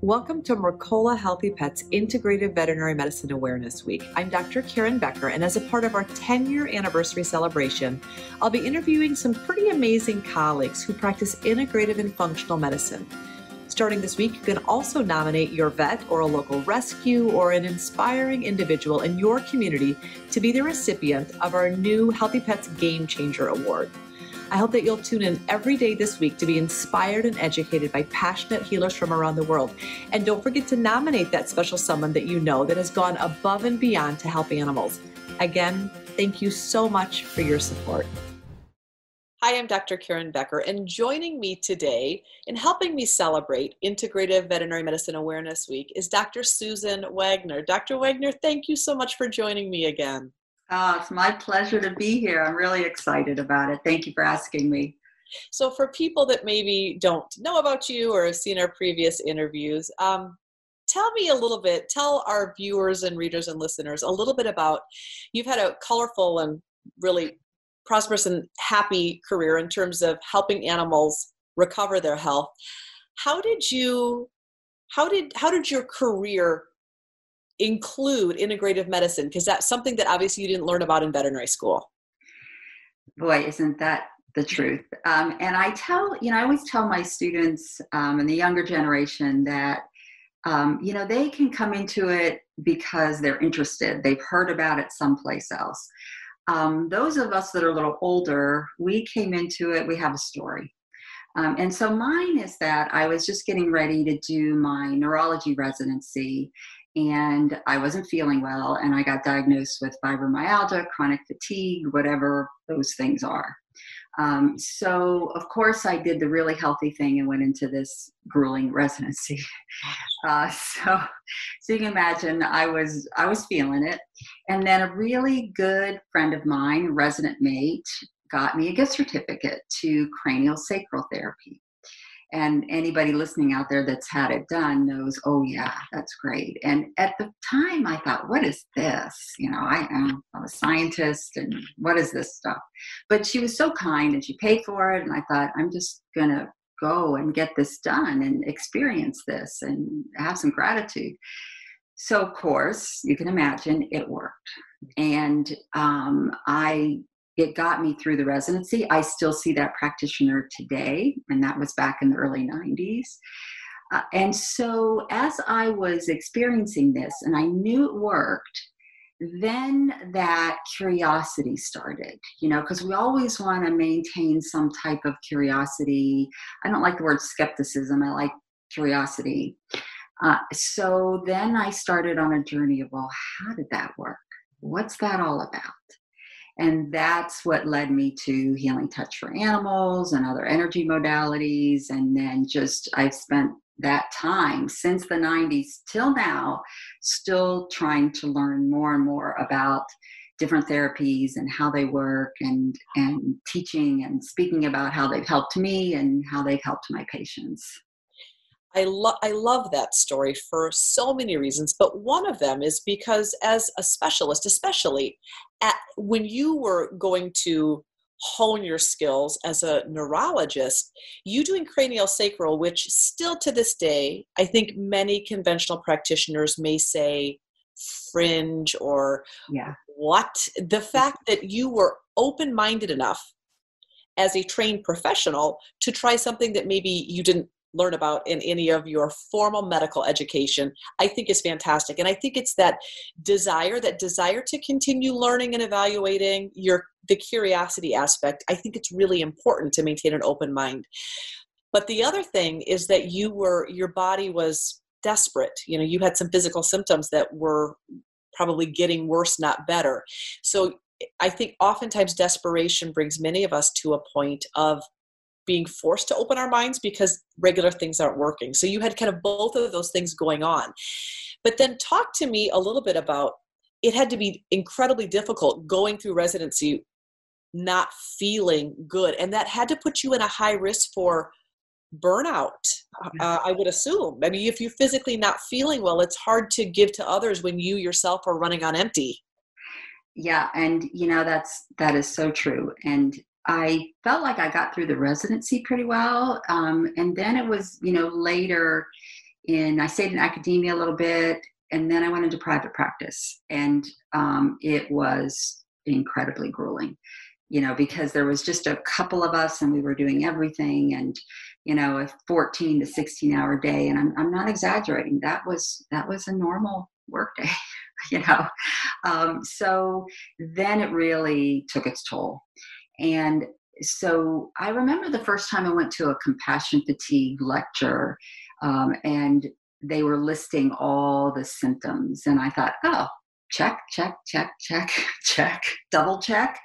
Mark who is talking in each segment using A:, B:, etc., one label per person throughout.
A: Welcome to Mercola Healthy Pets Integrative Veterinary Medicine Awareness Week. I'm Dr. Karen Becker, and as a part of our 10 year anniversary celebration, I'll be interviewing some pretty amazing colleagues who practice integrative and functional medicine. Starting this week, you can also nominate your vet or a local rescue or an inspiring individual in your community to be the recipient of our new Healthy Pets Game Changer Award. I hope that you'll tune in every day this week to be inspired and educated by passionate healers from around the world. And don't forget to nominate that special someone that you know that has gone above and beyond to help animals. Again, thank you so much for your support. Hi, I'm Dr. Karen Becker, and joining me today in helping me celebrate Integrative Veterinary Medicine Awareness Week is Dr. Susan Wagner. Dr. Wagner, thank you so much for joining me again.
B: Oh, it's my pleasure to be here. I'm really excited about it. Thank you for asking me.
A: So, for people that maybe don't know about you or have seen our previous interviews, um, tell me a little bit, tell our viewers and readers and listeners a little bit about you've had a colorful and really prosperous and happy career in terms of helping animals recover their health. How did you how did how did your career include integrative medicine? Because that's something that obviously you didn't learn about in veterinary school.
B: Boy, isn't that the truth? Um, and I tell, you know, I always tell my students um, and the younger generation that, um, you know, they can come into it because they're interested. They've heard about it someplace else. Um, those of us that are a little older, we came into it, we have a story. Um, and so mine is that I was just getting ready to do my neurology residency and I wasn't feeling well, and I got diagnosed with fibromyalgia, chronic fatigue, whatever those things are. Um, so, of course, I did the really healthy thing and went into this grueling residency. Uh, so, so you can imagine, I was I was feeling it, and then a really good friend of mine, resident mate, got me a gift certificate to cranial sacral therapy and anybody listening out there that's had it done knows oh yeah that's great. And at the time i thought what is this? You know i am a scientist and what is this stuff? But she was so kind and she paid for it and i thought i'm just gonna go and get this done and experience this and have some gratitude. So of course you can imagine it worked. And um, i it got me through the residency. I still see that practitioner today, and that was back in the early 90s. Uh, and so, as I was experiencing this and I knew it worked, then that curiosity started, you know, because we always want to maintain some type of curiosity. I don't like the word skepticism, I like curiosity. Uh, so then I started on a journey of, well, how did that work? What's that all about? And that's what led me to Healing Touch for Animals and other energy modalities. And then just, I've spent that time since the 90s till now, still trying to learn more and more about different therapies and how they work and and teaching and speaking about how they've helped me and how they've helped my patients.
A: I, love I love that story for so many reasons, but one of them is because as a specialist, especially at, when you were going to hone your skills as a neurologist, you doing cranial sacral, which still to this day, I think many conventional practitioners may say fringe or
B: yeah.
A: what. The fact that you were open minded enough as a trained professional to try something that maybe you didn't learn about in any of your formal medical education i think is fantastic. And i think it's that desire that desire to continue learning and evaluating your the curiosity aspect i think it's really important to maintain an open mind. But the other thing is that you were your body was desperate. You know you had some physical symptoms that were probably getting worse not better. So I think oftentimes desperation brings many of us to a point of being forced to open our minds because regular things aren't working. So you had kind of both of those things going on. But then talk to me a little bit about it had to be incredibly difficult going through residency not feeling good and that had to put you in a high risk for burnout uh, i would assume i mean if you're physically not feeling well it's hard to give to others when you yourself are running on empty
B: yeah and you know that's that is so true and I felt like I got through the residency pretty well. Um, and then it was, you know, later in I stayed in academia a little bit, and then I went into private practice, and um, it was incredibly grueling. You know, because there was just a couple of us, and we were doing everything, and you know, a 14 to 16 hour day, and I'm I'm not exaggerating. That was that was a normal work day. you know, um, so then it really took its toll, and so I remember the first time I went to a compassion fatigue lecture, um, and they were listing all the symptoms, and I thought, oh, check, check, check, check, check, double check.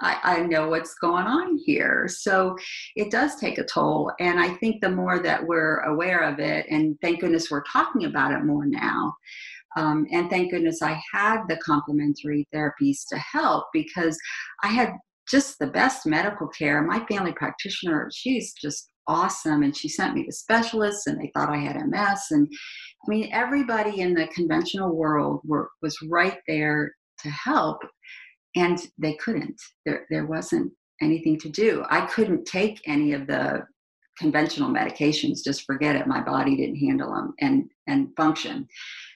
B: I, I know what's going on here. So it does take a toll. And I think the more that we're aware of it, and thank goodness we're talking about it more now. Um, and thank goodness I had the complementary therapies to help because I had just the best medical care. My family practitioner, she's just awesome. And she sent me to specialists and they thought I had MS. And I mean, everybody in the conventional world were, was right there to help. And they couldn't. There, there wasn't anything to do. I couldn't take any of the conventional medications. Just forget it. My body didn't handle them and, and function.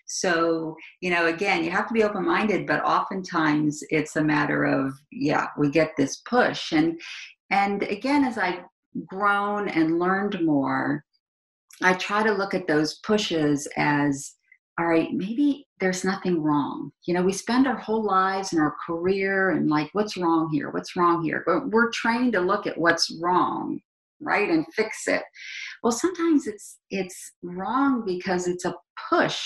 B: So, you know, again, you have to be open minded, but oftentimes it's a matter of, yeah, we get this push. And and again, as I've grown and learned more, I try to look at those pushes as all right, maybe there's nothing wrong. You know, we spend our whole lives and our career and like, what's wrong here? What's wrong here? But we're trained to look at what's wrong, right, and fix it. Well, sometimes it's it's wrong because it's a push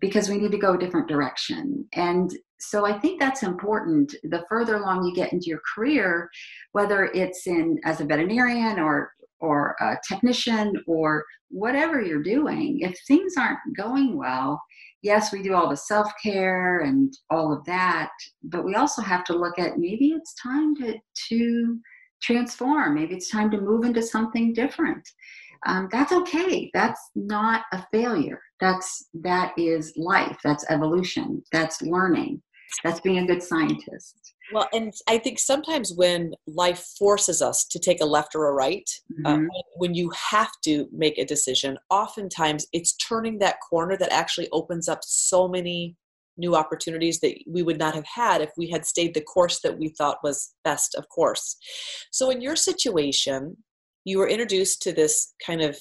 B: because we need to go a different direction. And so I think that's important. The further along you get into your career, whether it's in as a veterinarian or or a technician or whatever you're doing, if things aren't going well, yes, we do all the self care and all of that, but we also have to look at maybe it's time to to transform. Maybe it's time to move into something different um, that's okay. That's not a failure. That's that is life. That's evolution. That's learning. That's being a good scientist.
A: Well and i think sometimes when life forces us to take a left or a right uh, mm-hmm. when you have to make a decision oftentimes it's turning that corner that actually opens up so many new opportunities that we would not have had if we had stayed the course that we thought was best of course. So in your situation you were introduced to this kind of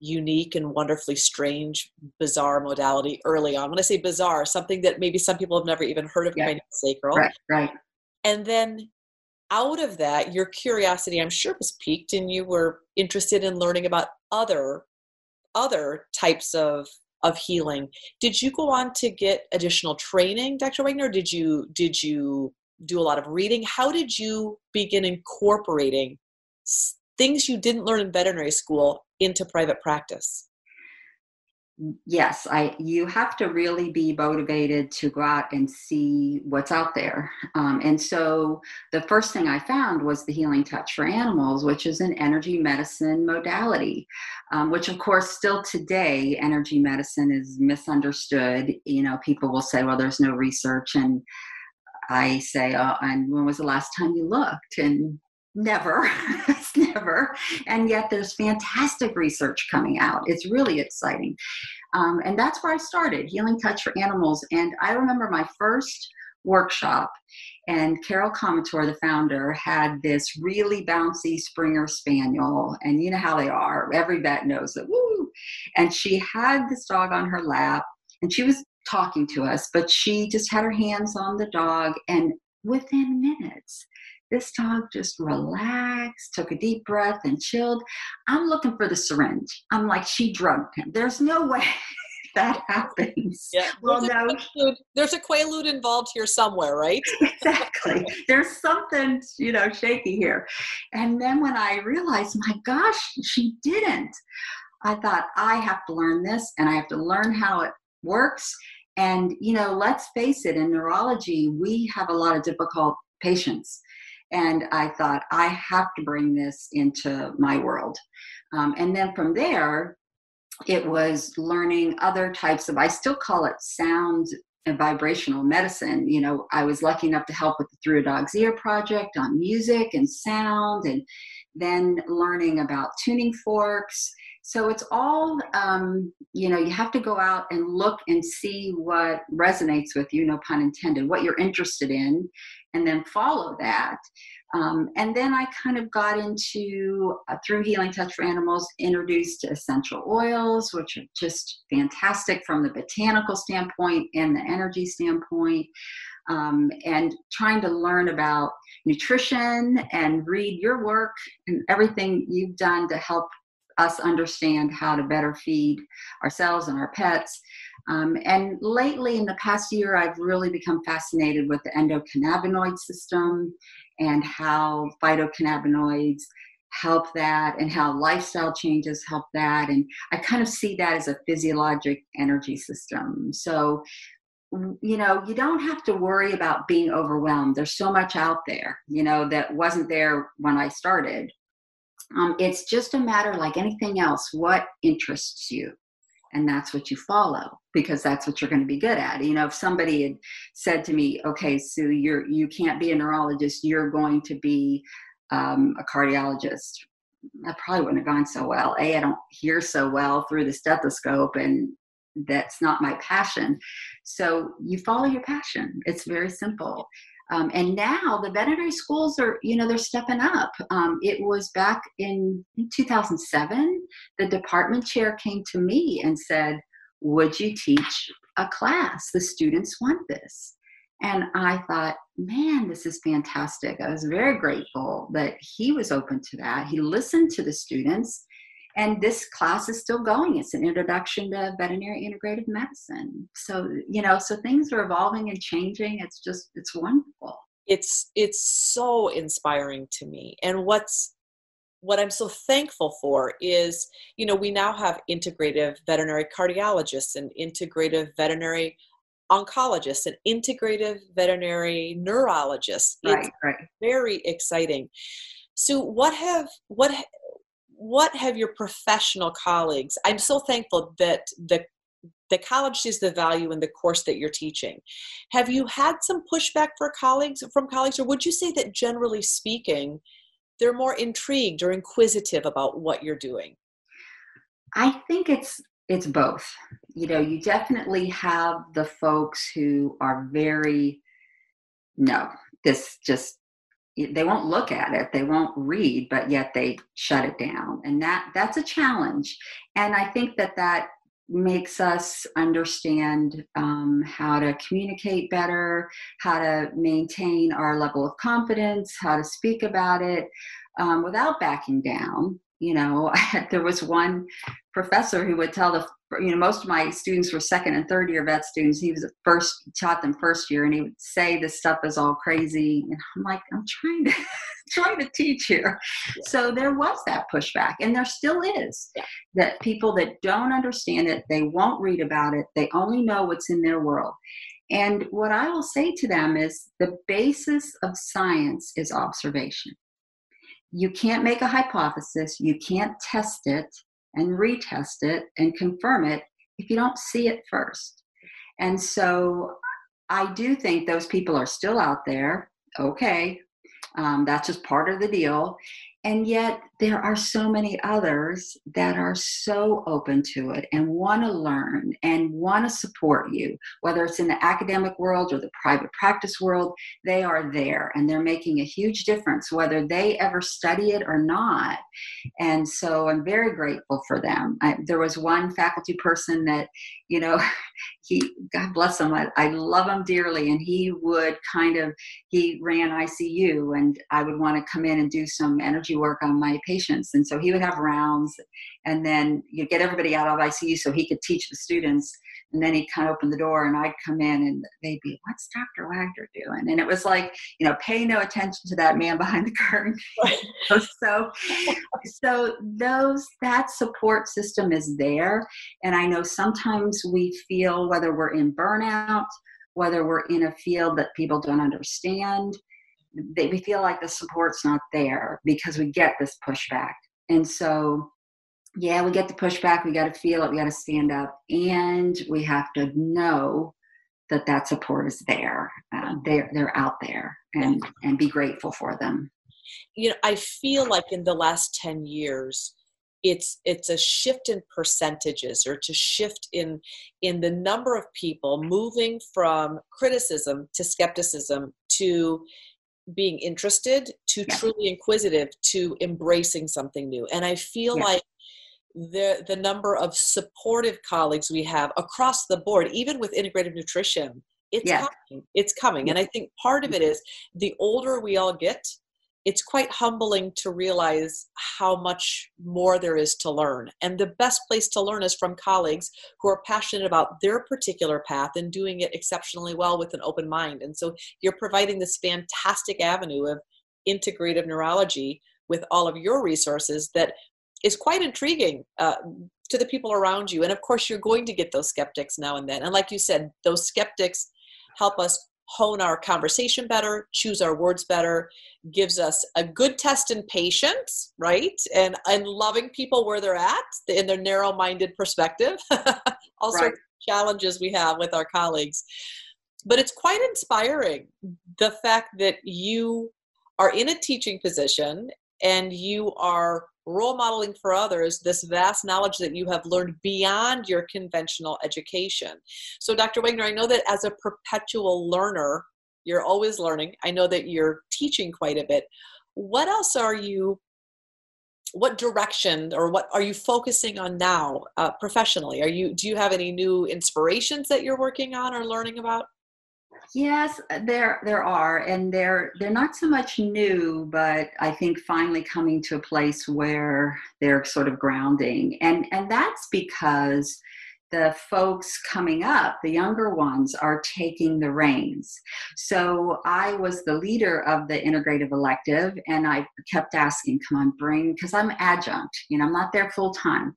A: unique and wonderfully strange, bizarre modality early on. When I say bizarre, something that maybe some people have never even heard of yeah. sacral.
B: Right, right.
A: And then out of that, your curiosity, I'm sure, was piqued, and you were interested in learning about other other types of of healing. Did you go on to get additional training, Dr. Wagner? Did you did you do a lot of reading? How did you begin incorporating things you didn't learn in veterinary school into private practice?
B: Yes i you have to really be motivated to go out and see what's out there. Um, and so the first thing i found was the healing touch for animals which is an energy medicine modality um, which of course still today energy medicine is misunderstood. You know people will say well there's no research and i say oh, and when was the last time you looked? And never never and yet there's fantastic research coming out. It's really exciting. Um, and that's where i started healing touch for animals. And i remember my first workshop and carol Komitor the founder had this really bouncy springer spaniel and you know how they are. Every vet knows it. Woo! And she had this dog on her lap and she was talking to us but she just had her hands on the dog and within minutes this dog just relaxed, took a deep breath, and chilled. I'm looking for the syringe. I'm like, she drugged him. There's no way that happens.
A: Yeah. Well, there's, no. a there's a quaalude involved here somewhere, right?
B: exactly. There's something, you know, shaky here. And then when I realized, my gosh, she didn't, I thought, I have to learn this and I have to learn how it works. And, you know, let's face it, in neurology, we have a lot of difficult patients and I thought, I have to bring this into my world. Um, and then from there, it was learning other types of, I still call it sound and vibrational medicine. You know, I was lucky enough to help with the Through a Dog's Ear project on music and sound, and then learning about tuning forks. so it's all um, you know you have to go out and look and see what resonates with you no pun intended what you're interested in and then follow that um, and then I kind of got into, uh, through Healing Touch for Animals, introduced to essential oils, which are just fantastic from the botanical standpoint and the energy standpoint. Um, and trying to learn about nutrition and read your work and everything you've done to help us understand how to better feed ourselves and our pets. Um, and lately, in the past year, I've really become fascinated with the endocannabinoid system and how phytocannabinoids help that and how lifestyle changes help that. And I kind of see that as a physiologic energy system. So, you know, you don't have to worry about being overwhelmed. There's so much out there, you know, that wasn't there when I started. Um, it's just a matter like anything else what interests you and that's what you follow because that's what you're going to be good at. You know if somebody had said to me okay sue you're you can't be a neurologist you're going to be um, a cardiologist that probably wouldn't have gone so well. A i don't hear so well through the stethoscope and that's not my passion. So you follow your passion. It's very simple. Um, and now the veterinary schools are, you know, they're stepping up. Um, it was back in 2007, the department chair came to me and said, Would you teach a class? The students want this. And I thought, man, this is fantastic. I was very grateful that he was open to that. He listened to the students and this class is still going it's an introduction to veterinary integrative medicine so you know so things are evolving and changing it's just it's wonderful
A: it's it's so inspiring to me and what's what i'm so thankful for is you know we now have integrative veterinary cardiologists and integrative veterinary oncologists and integrative veterinary neurologists.
B: Right, it's right.
A: very exciting. So what have what what have your professional colleagues i'm so thankful that the the college sees the value in the course that you're teaching. Have you had some pushback for colleagues from colleagues or would you say that generally speaking they're more intrigued or inquisitive about what you're doing?
B: I think it's it's both. You know you definitely have the folks who are very no this just they won't look at it they won't read but yet they shut it down. And that that's a challenge. And i think that that makes us understand um, how to communicate better how to maintain our level of confidence how to speak about it um, without backing down. You know there was one professor who would tell the you know most of my students were second and third year vet students. He was the first taught them first year and he would say this stuff is all crazy. And i'm like i'm trying to trying to teach here yeah. so there was that pushback and there still is yeah. that people that don't understand it they won't read about it. They only know what's in their world. And what i will say to them is the basis of science is observation. You can't make a hypothesis. You can't test it and retest it and confirm it if you don't see it first. And so I do think those people are still out there. Okay, um, that's just part of the deal. And yet, there are so many others that are so open to it and want to learn and want to support you, whether it's in the academic world or the private practice world, they are there and they're making a huge difference, whether they ever study it or not. And so I'm very grateful for them. I, there was one faculty person that, you know, he, God bless him, I, I love him dearly, and he would kind of, he ran ICU, and I would want to come in and do some energy work on my patients. And so he would have rounds and then you'd get everybody out of ICU so he could teach the students. And then he'd kind of open the door and I'd come in and they'd be, what's Dr. Wagner doing? And it was like, you know, pay no attention to that man behind the curtain. so, so those, that support system is there. And I know sometimes we feel whether we're in burnout, whether we're in a field that people don't understand, they, we feel like the support's not there because we get this pushback. And so, yeah, we get the pushback. We got to feel it. We got to stand up, and we have to know that that support is there. Uh, they're they're out there, and and be grateful for them.
A: You know, I feel like in the last ten years, it's it's a shift in percentages or to shift in in the number of people moving from criticism to skepticism to being interested to yeah. truly inquisitive to embracing something new and i feel yeah. like the the number of supportive colleagues we have across the board even with integrative nutrition it's yeah. coming it's coming and i think part of it is the older we all get it's quite humbling to realize how much more there is to learn. And the best place to learn is from colleagues who are passionate about their particular path and doing it exceptionally well with an open mind. And so you're providing this fantastic avenue of integrative neurology with all of your resources that is quite intriguing uh, to the people around you. And of course, you're going to get those skeptics now and then. And like you said, those skeptics help us hone our conversation better, choose our words better, gives us a good test in patience, right? And and loving people where they're at in their narrow-minded perspective. All right. sorts of challenges we have with our colleagues. But it's quite inspiring the fact that you are in a teaching position and you are role modeling for others this vast knowledge that you have learned beyond your conventional education. So, Dr. Wagner, I know that as a perpetual learner, you're always learning. I know that you're teaching quite a bit. What else are you? What direction or what are you focusing on now uh, professionally? Are you do you have any new inspirations that you're working on or learning about?
B: Yes, uh, there there are, and they're they're not so much new, but I think finally coming to a place where they're sort of grounding, and and that's because the folks coming up, the younger ones, are taking the reins. So I was the leader of the integrative elective, and I kept asking, "Come on, bring," because I'm adjunct. You know, I'm not there full time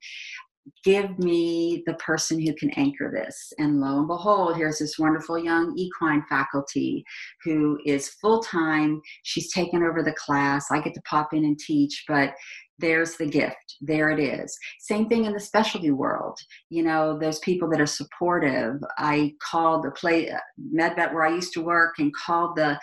B: give me the person who can anchor this. And lo and behold, here's this wonderful young equine faculty who is full time. She's taken over the class. I get to pop in and teach, but there's the gift. There it is. Same thing in the specialty world. You know those people that are supportive. I called the play uh, MedVet where i used to work and called the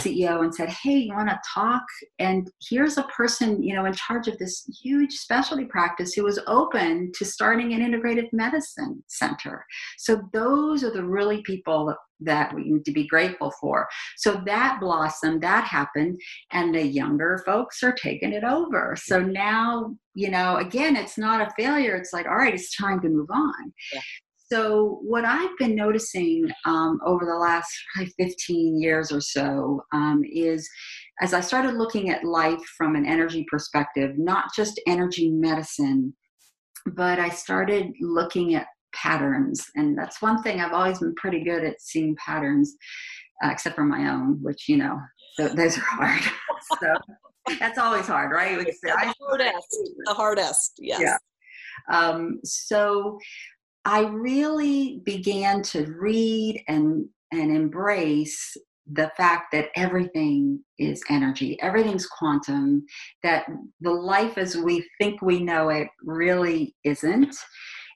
B: ceo and said hey you want to talk? And here's a person you know in charge of this huge specialty practice who was open to starting an integrative medicine center. So those are the really people that we need to be grateful for. So that blossomed, that happened, and the younger folks are taking it over. So now, you know, again, it's not a failure. It's like, all right, it's time to move on. Yeah. So, what I've been noticing um, over the last 15 years or so um, is as I started looking at life from an energy perspective, not just energy medicine, but I started looking at patterns. And that's one thing I've always been pretty good at seeing patterns, uh, except for my own, which, you know, th- those are hard. so that's always hard, right?
A: It's the hardest. The hardest, yes.
B: Yeah. Um, so I really began to read and and embrace the fact that everything is energy, everything's quantum, that the life as we think we know it really isn't.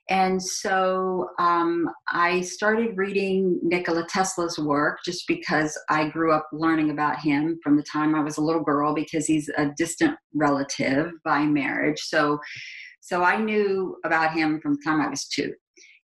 B: And so um, I started reading Nikola Tesla's work just because I grew up learning about him from the time I was a little girl because he's a distant relative by marriage. So, so I knew about him from the time I was two.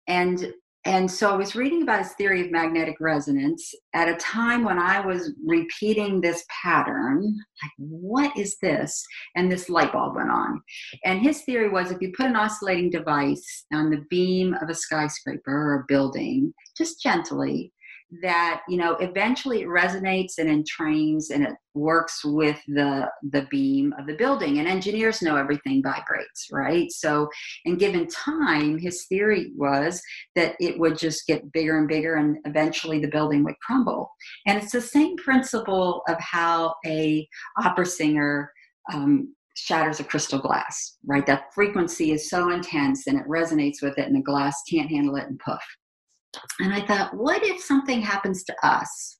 B: And and so I was reading about his theory of magnetic resonance at a time when I was repeating this pattern like, what is this? And this light bulb went on. And his theory was if you put an oscillating device on the beam of a skyscraper or a building, just gently, that you know eventually it resonates and entrains and it works with the the beam of the building. And engineers know everything vibrates right? So in given time his theory was that it would just get bigger and bigger and eventually the building would crumble. And it's the same principle of how a opera singer um, shatters a crystal glass right? That frequency is so intense and it resonates with it and the glass can't handle it and poof and I thought, what if something happens to us?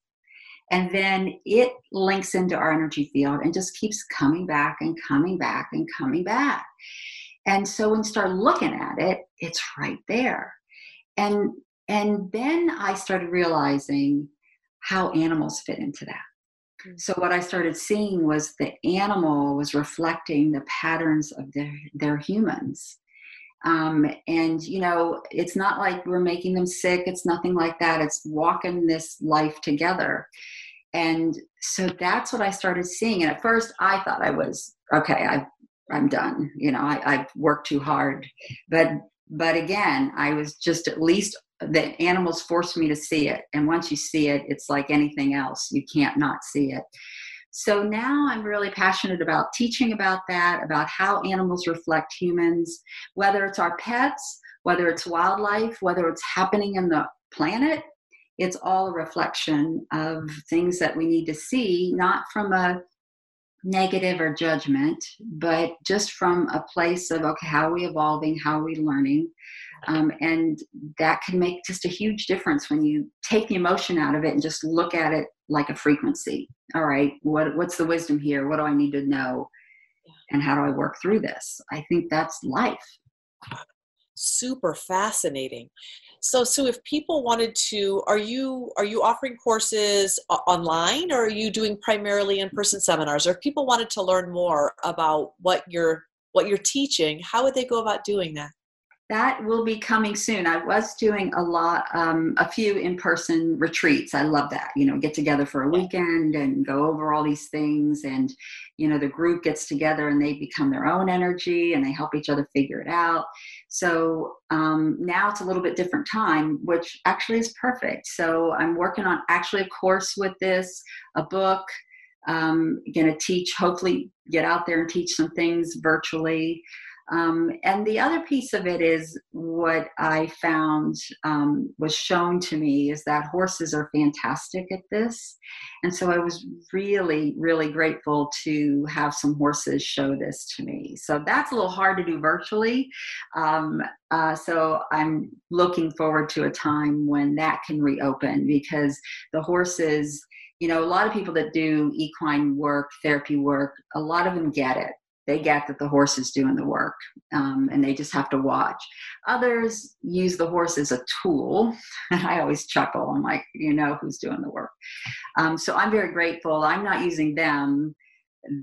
B: And then it links into our energy field and just keeps coming back and coming back and coming back. And so when you start looking at it, it's right there. And and then I started realizing how animals fit into that. Mm. So what I started seeing was the animal was reflecting the patterns of their their humans. Um, and you know, it's not like we're making them sick. It's nothing like that. It's walking this life together. And so that's what I started seeing. And at first, I thought I was okay. I I'm done. You know, I, I've worked too hard. But but again, I was just at least the animals forced me to see it. And once you see it, it's like anything else. You can't not see it. So now I'm really passionate about teaching about that, about how animals reflect humans, whether it's our pets, whether it's wildlife, whether it's happening in the planet. It's all a reflection of things that we need to see, not from a negative or judgment, but just from a place of, okay, how are we evolving? How are we learning? Um, and that can make just a huge difference when you take the emotion out of it and just look at it like a frequency. All right, what, what's the wisdom here? What do I need to know? And how do I work through this? I think that's life.
A: Super fascinating. So, Sue, if people wanted to, are you are you offering courses uh, online, or are you doing primarily in-person seminars? Or if people wanted to learn more about what you're what you're teaching, how would they go about doing that?
B: That will be coming soon. I was doing a lot, um, a few in-person retreats. I love that. You know, get together for a weekend and go over all these things, and you know, the group gets together and they become their own energy and they help each other figure it out. So um, now it's a little bit different time, which actually is perfect. So I'm working on actually a course with this, a book. Um, going to teach, hopefully, get out there and teach some things virtually. Um, and the other piece of it is what I found um, was shown to me is that horses are fantastic at this. And so I was really, really grateful to have some horses show this to me. So that's a little hard to do virtually. Um, uh, so I'm looking forward to a time when that can reopen because the horses, you know, a lot of people that do equine work, therapy work, a lot of them get it they get that the horse is doing the work um, and they just have to watch. Others use the horse as a tool. And I always chuckle. I'm like, you know who's doing the work. Um, so I'm very grateful. I'm not using them,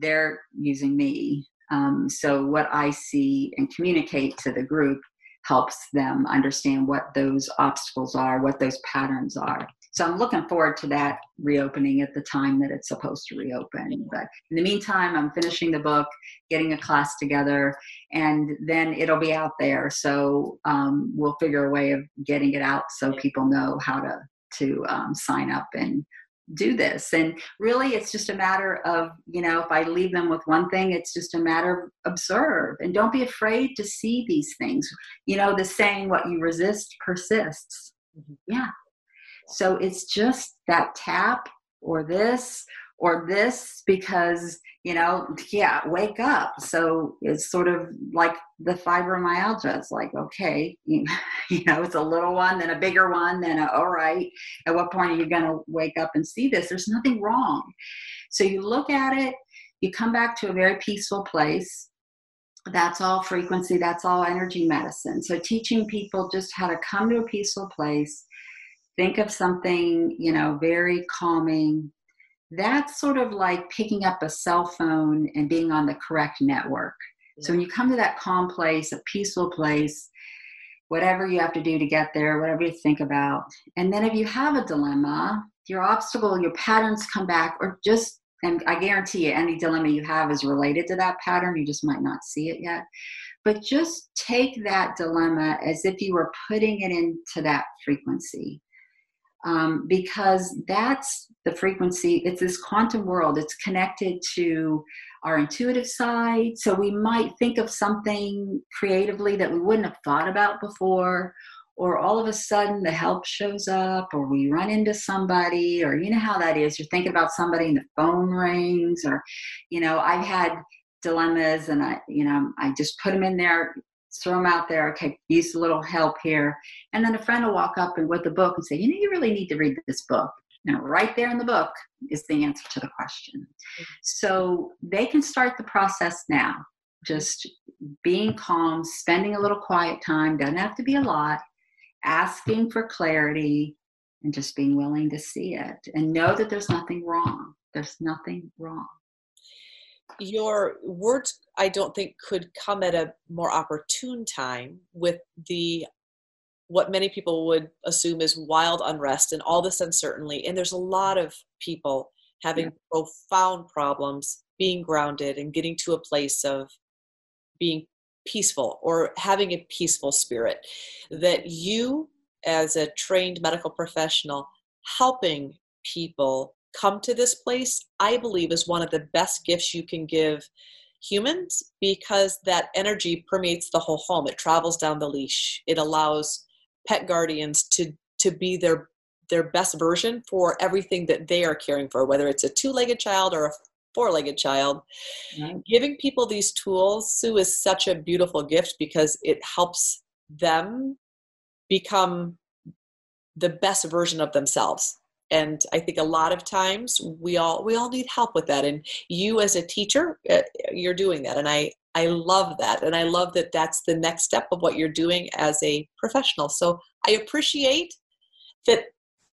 B: they're using me. Um, so what I see and communicate to the group helps them understand what those obstacles are, what those patterns are. So I'm looking forward to that reopening at the time that it's supposed to reopen. But in the meantime, I'm finishing the book, getting a class together, and then it'll be out there. So um, we'll figure a way of getting it out so people know how to to um, sign up and do this and really it's just a matter of you know if i leave them with one thing it's just a matter of observe and don't be afraid to see these things you know the saying what you resist persists mm-hmm. yeah so it's just that tap or this or this because, you know, yeah, wake up. So it's sort of like the fibromyalgia. It's like, okay, you, know, it's a little one, then a bigger one, then a, all right, at what point are you going to wake up and see this? There's nothing wrong. So you look at it, you come back to a very peaceful place that's all frequency that's all energy medicine so teaching people just how to come to a peaceful place think of something, you know, very calming. That's sort of like picking up a cell phone and being on the correct network. So when you come to that calm place, a peaceful place, whatever you have to do to get there, whatever you think about. And then if you have a dilemma, your obstacle, your patterns come back, or just, and I guarantee you, any dilemma you have is related to that pattern. You just might not see it yet. But just take that dilemma as if you were putting it into that frequency um, because that's the frequency. It's this quantum world. It's connected to our intuitive side. So we might think of something creatively that we wouldn't have thought about before, or all of a sudden the help shows up, or we run into somebody, or you know how that is. You're thinking about somebody and the phone rings, or you know, I've had dilemmas and I, you know, I just put them in there throw them out there. Okay, use a little help here. And then a friend will walk up and with the book and say, you know, you really need to read this book. Know, right there in the book is the answer to the question. So they can start the process now. Just being calm, spending a little quiet time, doesn't have to be a lot, asking for clarity, and just being willing to see it and know that there's nothing wrong. There's nothing wrong.
A: Your words, I don't think, could come at a more opportune time with the what many people would assume is wild unrest and all this uncertainty. And there's a lot of people having yeah. profound problems being grounded and getting to a place of being peaceful or having a peaceful spirit. That you, as a trained medical professional, helping people come to this place, I believe is one of the best gifts you can give humans because that energy permeates the whole home. It travels down the leash. It allows pet guardians to to be their their best version for everything that they are caring for whether it's a two-legged child or a four-legged child right. giving people these tools sue is such a beautiful gift because it helps them become the best version of themselves and i think a lot of times we all we all need help with that and you as a teacher uh, you're doing that and i I love that. And I love that that's the next step of what you're doing as a professional. So I appreciate that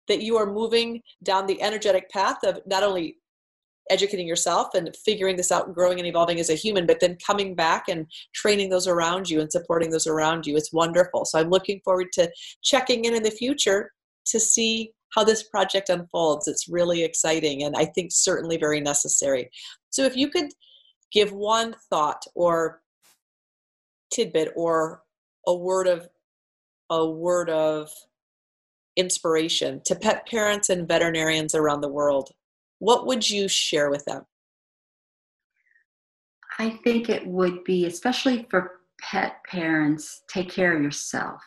A: that you are moving down the energetic path of not only educating yourself and figuring this out and growing and evolving as a human, but then coming back and training those around you and supporting those around you. It's wonderful. So I'm looking forward to checking in in the future to see how this project unfolds. It's really exciting and I think certainly very necessary. So if you could give one thought or tidbit or a word of a word of inspiration to pet parents and veterinarians around the world what would you share with them
B: i think it would be especially for pet parents take care of yourself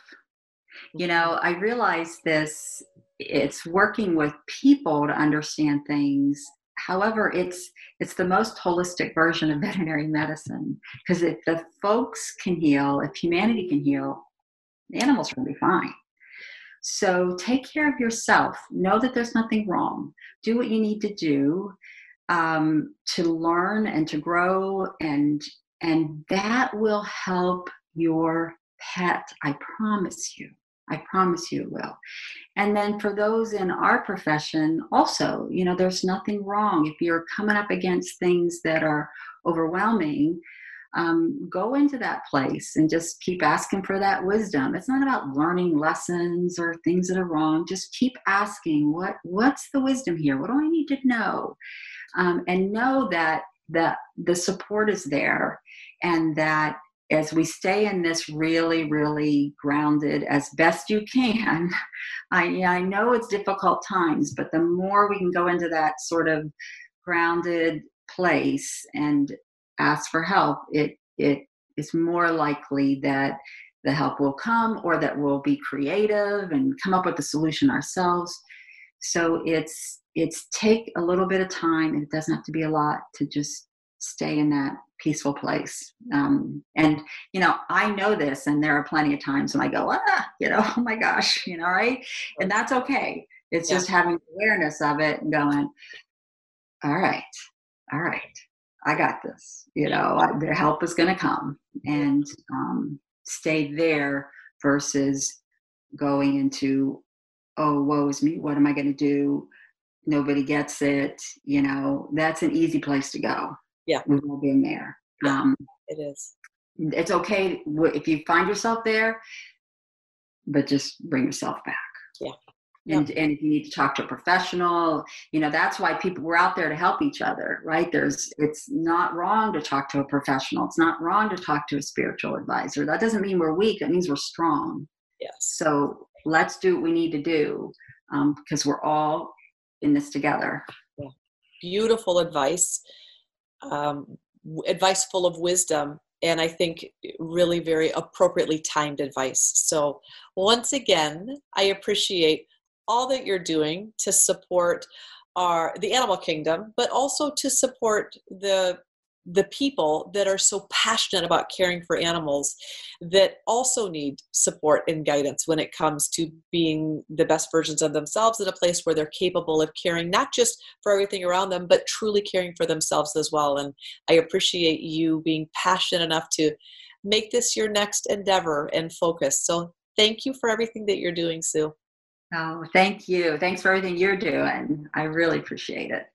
B: you know mm-hmm. i realize this it's working with people to understand things. However it's it's the most holistic version of veterinary medicine because if the folks can heal if humanity can heal the animals to be fine. So take care of yourself. Know that there's nothing wrong. Do what you need to do um, to learn and to grow and and that will help your pet i promise you I promise you it will. And then for those in our profession, also, you know, there's nothing wrong. If you're coming up against things that are overwhelming, um, go into that place and just keep asking for that wisdom. It's not about learning lessons or things that are wrong. Just keep asking, what what's the wisdom here? What do I need to know? Um, and know that that the support is there and that as we stay in this really, really grounded as best you can, I, I know it's difficult times, but the more we can go into that sort of grounded place and ask for help, it it is more likely that the help will come or that we'll be creative and come up with the solution ourselves. So it's it's take a little bit of time, and it doesn't have to be a lot to just stay in that peaceful place. Um, and, you know, I know this, and there are plenty of times when I go, ah, you know, oh my gosh, you know, right? And that's okay. It's yeah. just having awareness of it and going, all right, all right, I got this. You know, the help is going to come and um, stay there versus going into, oh, woe is me. What am I going to do? Nobody gets it. You know, that's an easy place to go
A: yeah.
B: we've all been there. Yeah, um,
A: it is.
B: it's okay if you find yourself there but just bring yourself back.
A: Yeah.
B: And, and if you need to talk to a professional you know that's why people we're out there to help each other right? There's it's not wrong to talk to a professional. It's not wrong to talk to a spiritual advisor. That doesn't mean we're weak. It means we're strong.
A: Yes.
B: So let's do what we need to do um, because we're all in this together.
A: Yeah. beautiful advice um, advice full of wisdom and I think really very appropriately timed advice. So, once again, I appreciate all that you're doing to support our the animal kingdom, but also to support the the people that are so passionate about caring for animals that also need support and guidance when it comes to being the best versions of themselves in a place where they're capable of caring not just for everything around them but truly caring for themselves as well. And i appreciate you being passionate enough to make this your next endeavor and focus. So thank you for everything that you're doing sue.
B: Oh thank you. Thanks for everything you're doing. I really appreciate it